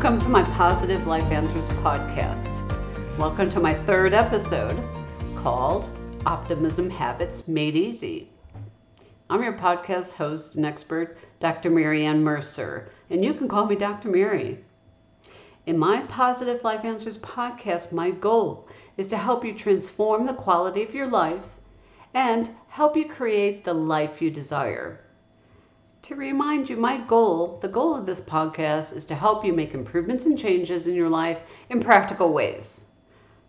Welcome to my Positive Life Answers podcast. Welcome to my third episode called Optimism Habits Made Easy. I'm your podcast host and expert, Dr. Mary Ann Mercer, and you can call me Dr. Mary. In my Positive Life Answers podcast, my goal is to help you transform the quality of your life and help you create the life you desire. To remind you, my goal, the goal of this podcast, is to help you make improvements and changes in your life in practical ways.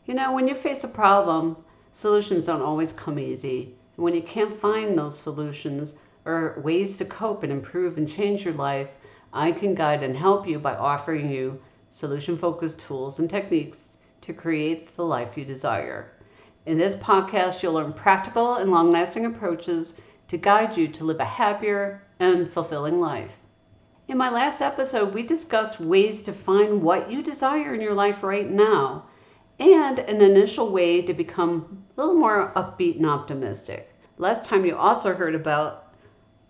You know, when you face a problem, solutions don't always come easy. And when you can't find those solutions or ways to cope and improve and change your life, I can guide and help you by offering you solution focused tools and techniques to create the life you desire. In this podcast, you'll learn practical and long lasting approaches to guide you to live a happier and fulfilling life. In my last episode, we discussed ways to find what you desire in your life right now and an initial way to become a little more upbeat and optimistic. Last time, you also heard about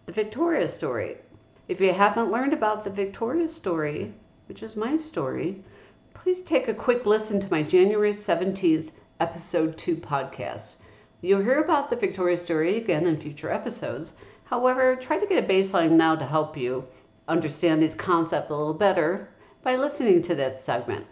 the Victoria story. If you haven't learned about the Victoria story, which is my story, please take a quick listen to my January 17th, episode 2 podcast. You'll hear about the Victoria story again in future episodes. However, try to get a baseline now to help you understand these concepts a little better by listening to that segment.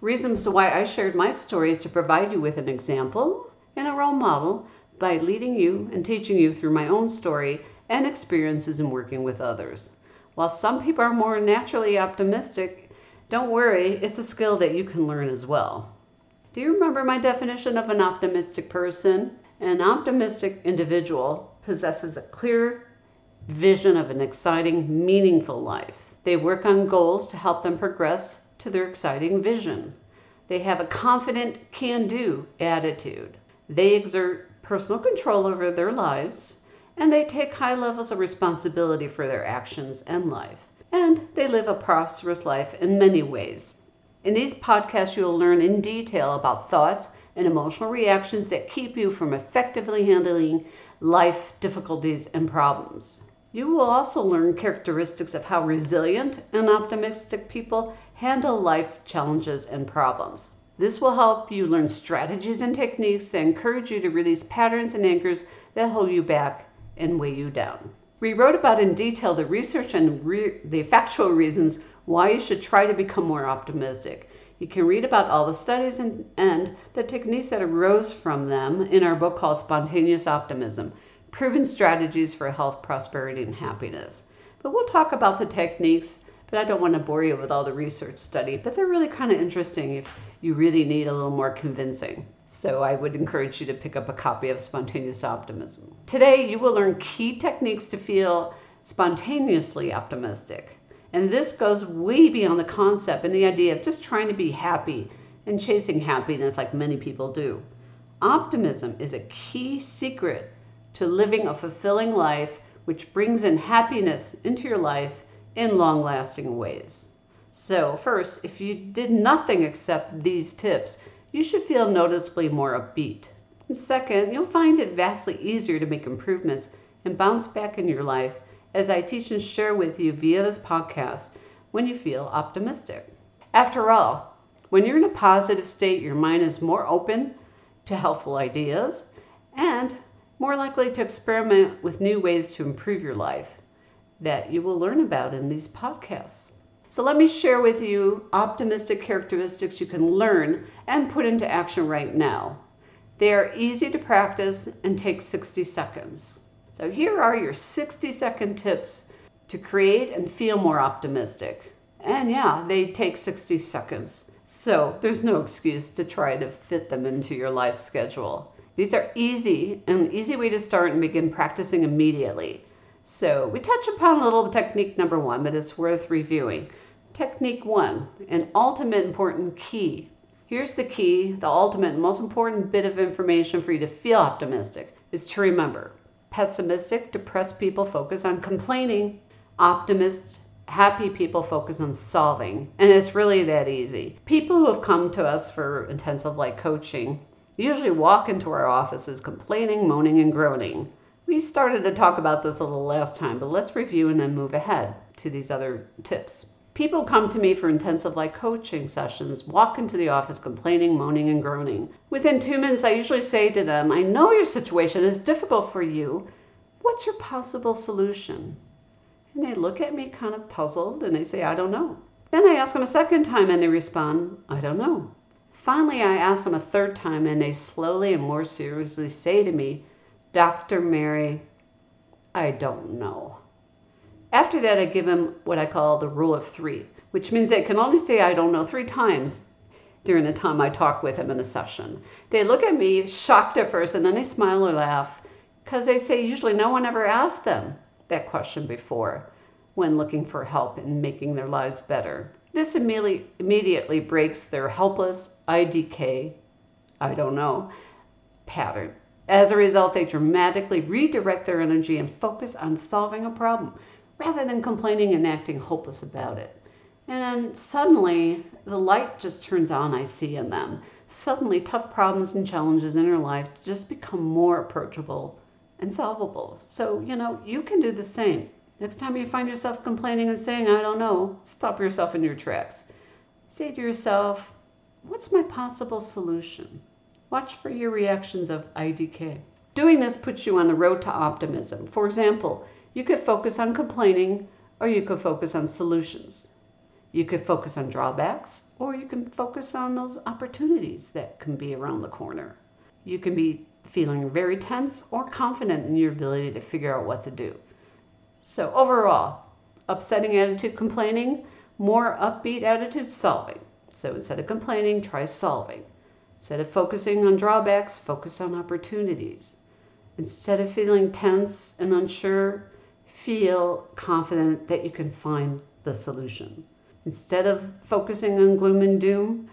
Reasons why I shared my story is to provide you with an example and a role model by leading you and teaching you through my own story and experiences in working with others. While some people are more naturally optimistic, don't worry, it's a skill that you can learn as well. Do you remember my definition of an optimistic person? An optimistic individual possesses a clear vision of an exciting, meaningful life. They work on goals to help them progress to their exciting vision. They have a confident, can do attitude. They exert personal control over their lives and they take high levels of responsibility for their actions and life. And they live a prosperous life in many ways. In these podcasts, you'll learn in detail about thoughts and emotional reactions that keep you from effectively handling life difficulties and problems. You will also learn characteristics of how resilient and optimistic people handle life challenges and problems. This will help you learn strategies and techniques that encourage you to release patterns and anchors that hold you back and weigh you down. We wrote about in detail the research and re- the factual reasons why you should try to become more optimistic. You can read about all the studies and, and the techniques that arose from them in our book called Spontaneous Optimism Proven Strategies for Health, Prosperity, and Happiness. But we'll talk about the techniques, but I don't want to bore you with all the research study, but they're really kind of interesting if you really need a little more convincing. So I would encourage you to pick up a copy of Spontaneous Optimism. Today, you will learn key techniques to feel spontaneously optimistic. And this goes way beyond the concept and the idea of just trying to be happy and chasing happiness like many people do. Optimism is a key secret to living a fulfilling life which brings in happiness into your life in long lasting ways. So, first, if you did nothing except these tips, you should feel noticeably more upbeat. And second, you'll find it vastly easier to make improvements and bounce back in your life as I teach and share with you via this podcast when you feel optimistic. After all, when you're in a positive state, your mind is more open to helpful ideas and more likely to experiment with new ways to improve your life that you will learn about in these podcasts. So let me share with you optimistic characteristics you can learn and put into action right now. They are easy to practice and take 60 seconds. So here are your 60 second tips to create and feel more optimistic. And yeah, they take 60 seconds. So there's no excuse to try to fit them into your life schedule. These are easy, an easy way to start and begin practicing immediately. So we touch upon a little technique number one, but it's worth reviewing. Technique one, an ultimate important key. Here's the key, the ultimate most important bit of information for you to feel optimistic is to remember pessimistic, depressed people focus on complaining, Optimists, happy people focus on solving. And it's really that easy. People who have come to us for intensive light coaching usually walk into our offices complaining, moaning, and groaning. We started to talk about this a little last time, but let's review and then move ahead to these other tips. People come to me for intensive life coaching sessions, walk into the office complaining, moaning, and groaning. Within two minutes, I usually say to them, I know your situation is difficult for you. What's your possible solution? And they look at me kind of puzzled and they say, I don't know. Then I ask them a second time and they respond, I don't know. Finally, I ask them a third time and they slowly and more seriously say to me, Dr. Mary, I don't know. After that, I give them what I call the rule of three, which means they can only say I don't know three times during the time I talk with them in a session. They look at me shocked at first and then they smile or laugh because they say usually no one ever asked them that question before when looking for help in making their lives better. This immediately, immediately breaks their helpless IDK, I don't know, pattern. As a result, they dramatically redirect their energy and focus on solving a problem rather than complaining and acting hopeless about it. And then suddenly, the light just turns on, I see in them. Suddenly, tough problems and challenges in their life just become more approachable and solvable. So, you know, you can do the same. Next time you find yourself complaining and saying, I don't know, stop yourself in your tracks. Say to yourself, what's my possible solution? Watch for your reactions of IDK. Doing this puts you on the road to optimism. For example, you could focus on complaining or you could focus on solutions. You could focus on drawbacks or you can focus on those opportunities that can be around the corner. You can be feeling very tense or confident in your ability to figure out what to do. So, overall, upsetting attitude complaining, more upbeat attitude solving. So, instead of complaining, try solving. Instead of focusing on drawbacks, focus on opportunities. Instead of feeling tense and unsure, feel confident that you can find the solution. Instead of focusing on gloom and doom,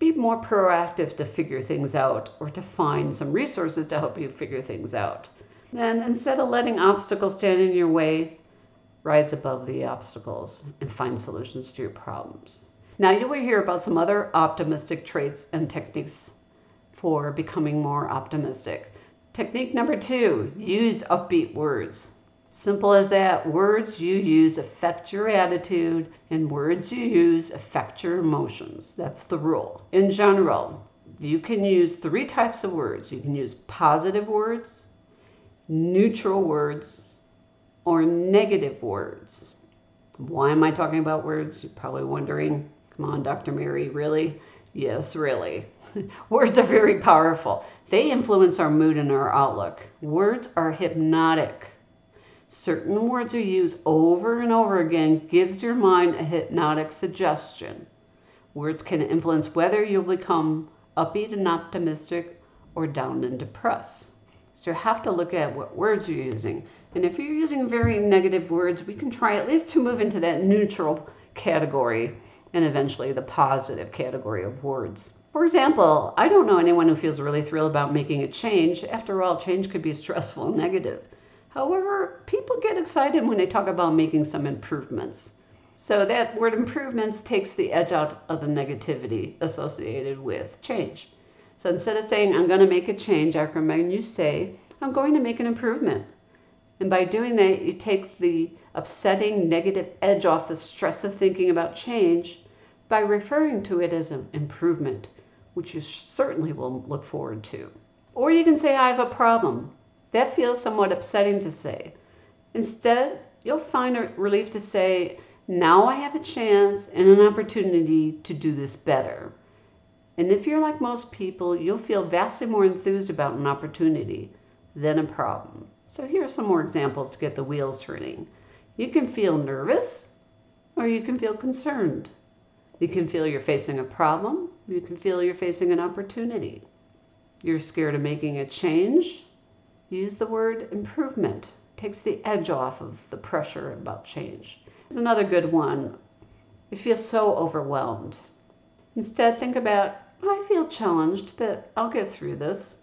be more proactive to figure things out or to find some resources to help you figure things out. Then, instead of letting obstacles stand in your way, rise above the obstacles and find solutions to your problems. Now, you will hear about some other optimistic traits and techniques for becoming more optimistic. Technique number two use upbeat words. Simple as that. Words you use affect your attitude, and words you use affect your emotions. That's the rule. In general, you can use three types of words you can use positive words, neutral words, or negative words. Why am I talking about words? You're probably wondering. Come on, Dr. Mary, really? Yes, really. words are very powerful. They influence our mood and our outlook. Words are hypnotic certain words are used over and over again gives your mind a hypnotic suggestion. Words can influence whether you'll become upbeat and optimistic or down and depressed. So you have to look at what words you're using. And if you're using very negative words, we can try at least to move into that neutral category and eventually the positive category of words. For example, I don't know anyone who feels really thrilled about making a change. After all, change could be stressful and negative. However, people get excited when they talk about making some improvements. So that word improvements takes the edge out of the negativity associated with change. So instead of saying, I'm going to make a change, I recommend you say, I'm going to make an improvement. And by doing that, you take the upsetting negative edge off the stress of thinking about change by referring to it as an improvement, which you certainly will look forward to. Or you can say, I have a problem. That feels somewhat upsetting to say. Instead, you'll find a relief to say, now I have a chance and an opportunity to do this better. And if you're like most people, you'll feel vastly more enthused about an opportunity than a problem. So here are some more examples to get the wheels turning. You can feel nervous or you can feel concerned. You can feel you're facing a problem. You can feel you're facing an opportunity. You're scared of making a change Use the word improvement. Takes the edge off of the pressure about change. Here's another good one. You feel so overwhelmed. Instead, think about, I feel challenged, but I'll get through this.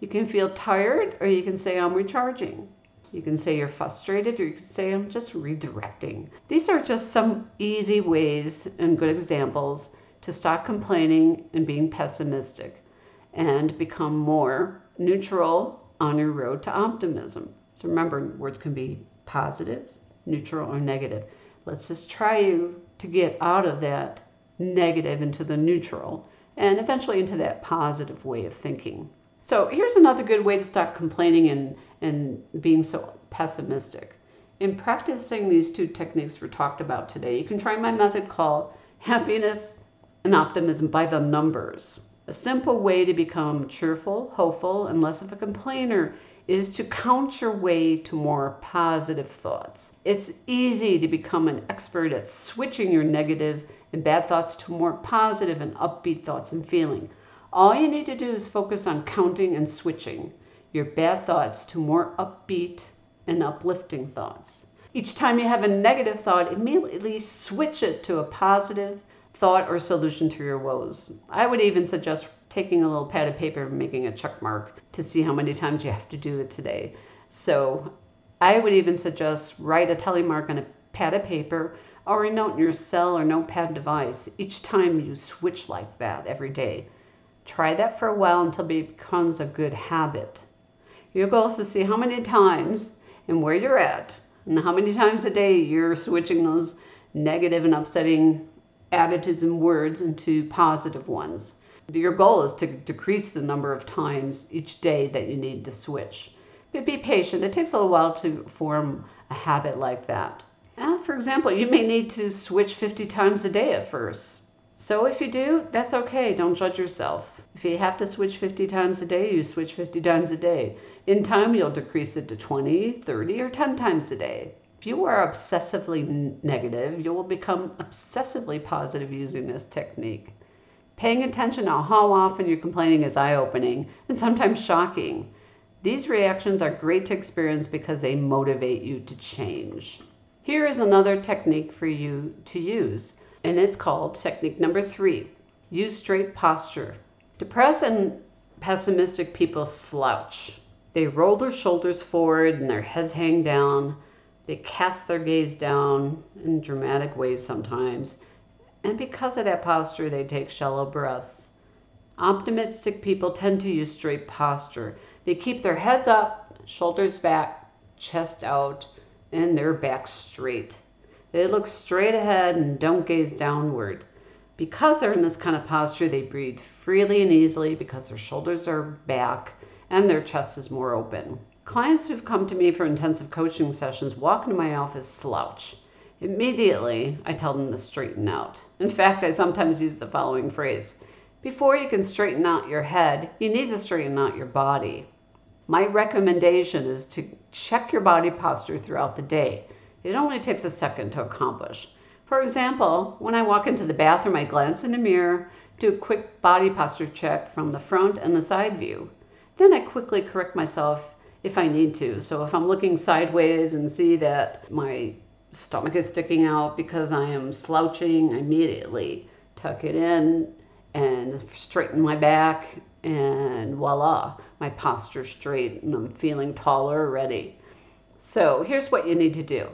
You can feel tired, or you can say, I'm recharging. You can say you're frustrated, or you can say, I'm just redirecting. These are just some easy ways and good examples to stop complaining and being pessimistic and become more neutral on your road to optimism. So remember, words can be positive, neutral, or negative. Let's just try you to get out of that negative into the neutral and eventually into that positive way of thinking. So here's another good way to stop complaining and, and being so pessimistic. In practicing these two techniques we talked about today, you can try my method called happiness and optimism by the numbers. A simple way to become cheerful, hopeful, and less of a complainer is to count your way to more positive thoughts. It's easy to become an expert at switching your negative and bad thoughts to more positive and upbeat thoughts and feeling. All you need to do is focus on counting and switching your bad thoughts to more upbeat and uplifting thoughts. Each time you have a negative thought, immediately switch it to a positive thought or solution to your woes. I would even suggest taking a little pad of paper and making a check mark to see how many times you have to do it today. So I would even suggest write a telemark on a pad of paper or a note in your cell or notepad device each time you switch like that every day. Try that for a while until it becomes a good habit. Your goal is to see how many times and where you're at and how many times a day you're switching those negative and upsetting and words into positive ones. Your goal is to decrease the number of times each day that you need to switch. But be patient. It takes a little while to form a habit like that. And for example, you may need to switch 50 times a day at first. So if you do, that's okay. Don't judge yourself. If you have to switch 50 times a day, you switch 50 times a day. In time, you'll decrease it to 20, 30, or 10 times a day. If you are obsessively negative, you will become obsessively positive using this technique. Paying attention to how often you're complaining is eye opening and sometimes shocking. These reactions are great to experience because they motivate you to change. Here is another technique for you to use, and it's called technique number three use straight posture. Depressed and pessimistic people slouch. They roll their shoulders forward and their heads hang down. They cast their gaze down in dramatic ways sometimes. And because of that posture, they take shallow breaths. Optimistic people tend to use straight posture. They keep their heads up, shoulders back, chest out, and their back straight. They look straight ahead and don't gaze downward. Because they're in this kind of posture, they breathe freely and easily because their shoulders are back and their chest is more open. Clients who've come to me for intensive coaching sessions walk into my office slouch. Immediately, I tell them to straighten out. In fact, I sometimes use the following phrase Before you can straighten out your head, you need to straighten out your body. My recommendation is to check your body posture throughout the day. It only takes a second to accomplish. For example, when I walk into the bathroom, I glance in the mirror, do a quick body posture check from the front and the side view. Then I quickly correct myself if I need to. So if I'm looking sideways and see that my stomach is sticking out because I am slouching, I immediately tuck it in and straighten my back and voila, my posture straight and I'm feeling taller already. So here's what you need to do.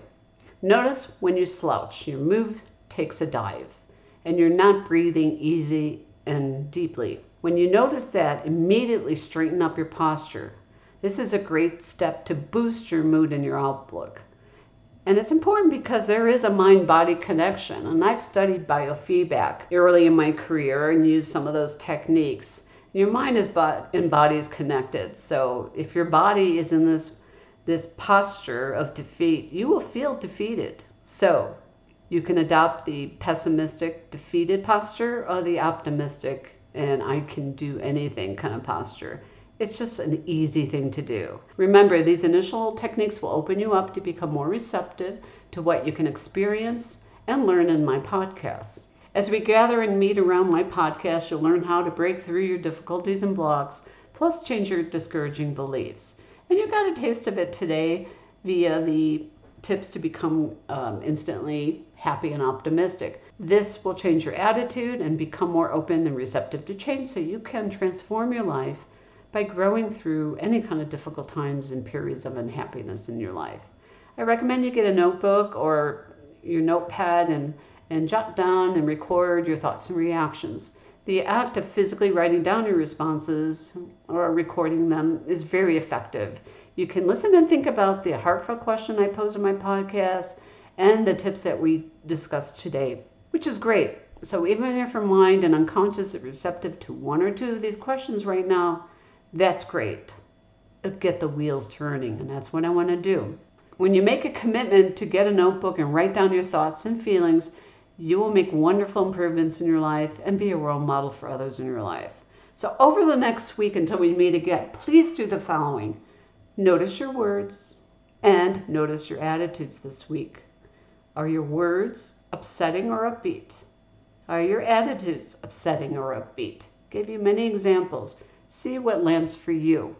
Notice when you slouch, your move takes a dive and you're not breathing easy and deeply. When you notice that, immediately straighten up your posture. This is a great step to boost your mood and your outlook. And it's important because there is a mind body connection. And I've studied biofeedback early in my career and used some of those techniques. Your mind is but and body is connected. So if your body is in this this posture of defeat, you will feel defeated. So you can adopt the pessimistic, defeated posture or the optimistic, and I can do anything kind of posture. It's just an easy thing to do. Remember, these initial techniques will open you up to become more receptive to what you can experience and learn in my podcast. As we gather and meet around my podcast, you'll learn how to break through your difficulties and blocks, plus change your discouraging beliefs. And you got a taste of it today via the tips to become um, instantly happy and optimistic. This will change your attitude and become more open and receptive to change so you can transform your life by growing through any kind of difficult times and periods of unhappiness in your life. I recommend you get a notebook or your notepad and, and jot down and record your thoughts and reactions. The act of physically writing down your responses or recording them is very effective. You can listen and think about the heartfelt question I pose in my podcast and the tips that we discussed today, which is great. So even if your mind and unconscious is receptive to one or two of these questions right now, that's great. Get the wheels turning, and that's what I want to do. When you make a commitment to get a notebook and write down your thoughts and feelings, you will make wonderful improvements in your life and be a role model for others in your life. So, over the next week until we meet again, please do the following notice your words and notice your attitudes this week. Are your words upsetting or upbeat? Are your attitudes upsetting or upbeat? Give you many examples. See what lands for you.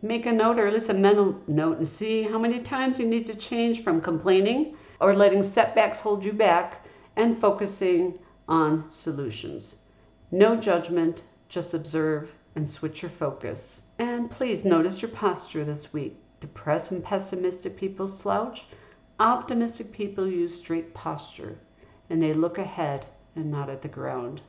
Make a note or at least a mental note and see how many times you need to change from complaining or letting setbacks hold you back and focusing on solutions. No judgment, just observe and switch your focus. And please notice your posture this week. Depressed and pessimistic people slouch. Optimistic people use straight posture and they look ahead and not at the ground.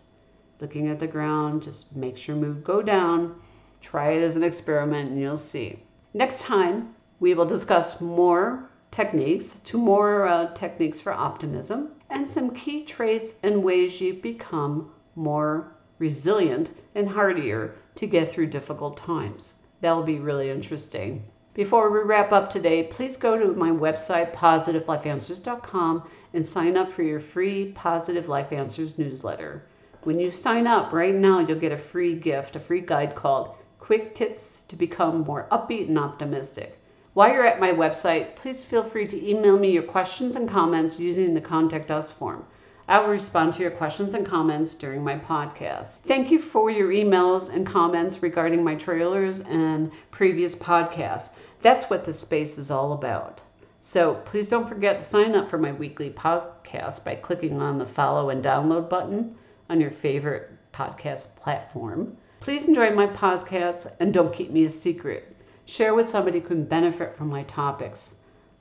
Looking at the ground just makes your mood go down. Try it as an experiment and you'll see. Next time, we will discuss more techniques, two more uh, techniques for optimism, and some key traits and ways you become more resilient and hardier to get through difficult times. That'll be really interesting. Before we wrap up today, please go to my website, positivelifeanswers.com, and sign up for your free Positive Life Answers newsletter. When you sign up right now, you'll get a free gift, a free guide called Quick Tips to Become More Upbeat and Optimistic. While you're at my website, please feel free to email me your questions and comments using the Contact Us form. I will respond to your questions and comments during my podcast. Thank you for your emails and comments regarding my trailers and previous podcasts. That's what this space is all about. So please don't forget to sign up for my weekly podcast by clicking on the follow and download button on your favorite podcast platform. Please enjoy my podcasts and don't keep me a secret. Share with somebody who can benefit from my topics.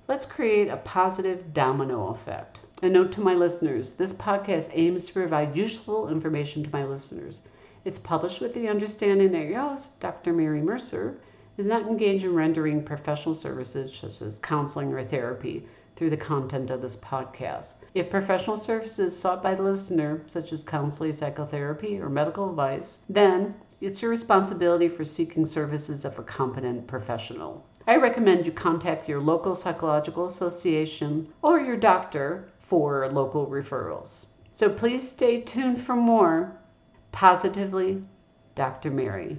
Let's create a positive domino effect. A note to my listeners this podcast aims to provide useful information to my listeners. It's published with the understanding that your host, Dr. Mary Mercer, is not engaged in rendering professional services such as counseling or therapy through the content of this podcast. If professional services sought by the listener, such as counseling, psychotherapy, or medical advice, then it's your responsibility for seeking services of a competent professional. I recommend you contact your local psychological association or your doctor for local referrals. So please stay tuned for more. Positively, Dr. Mary.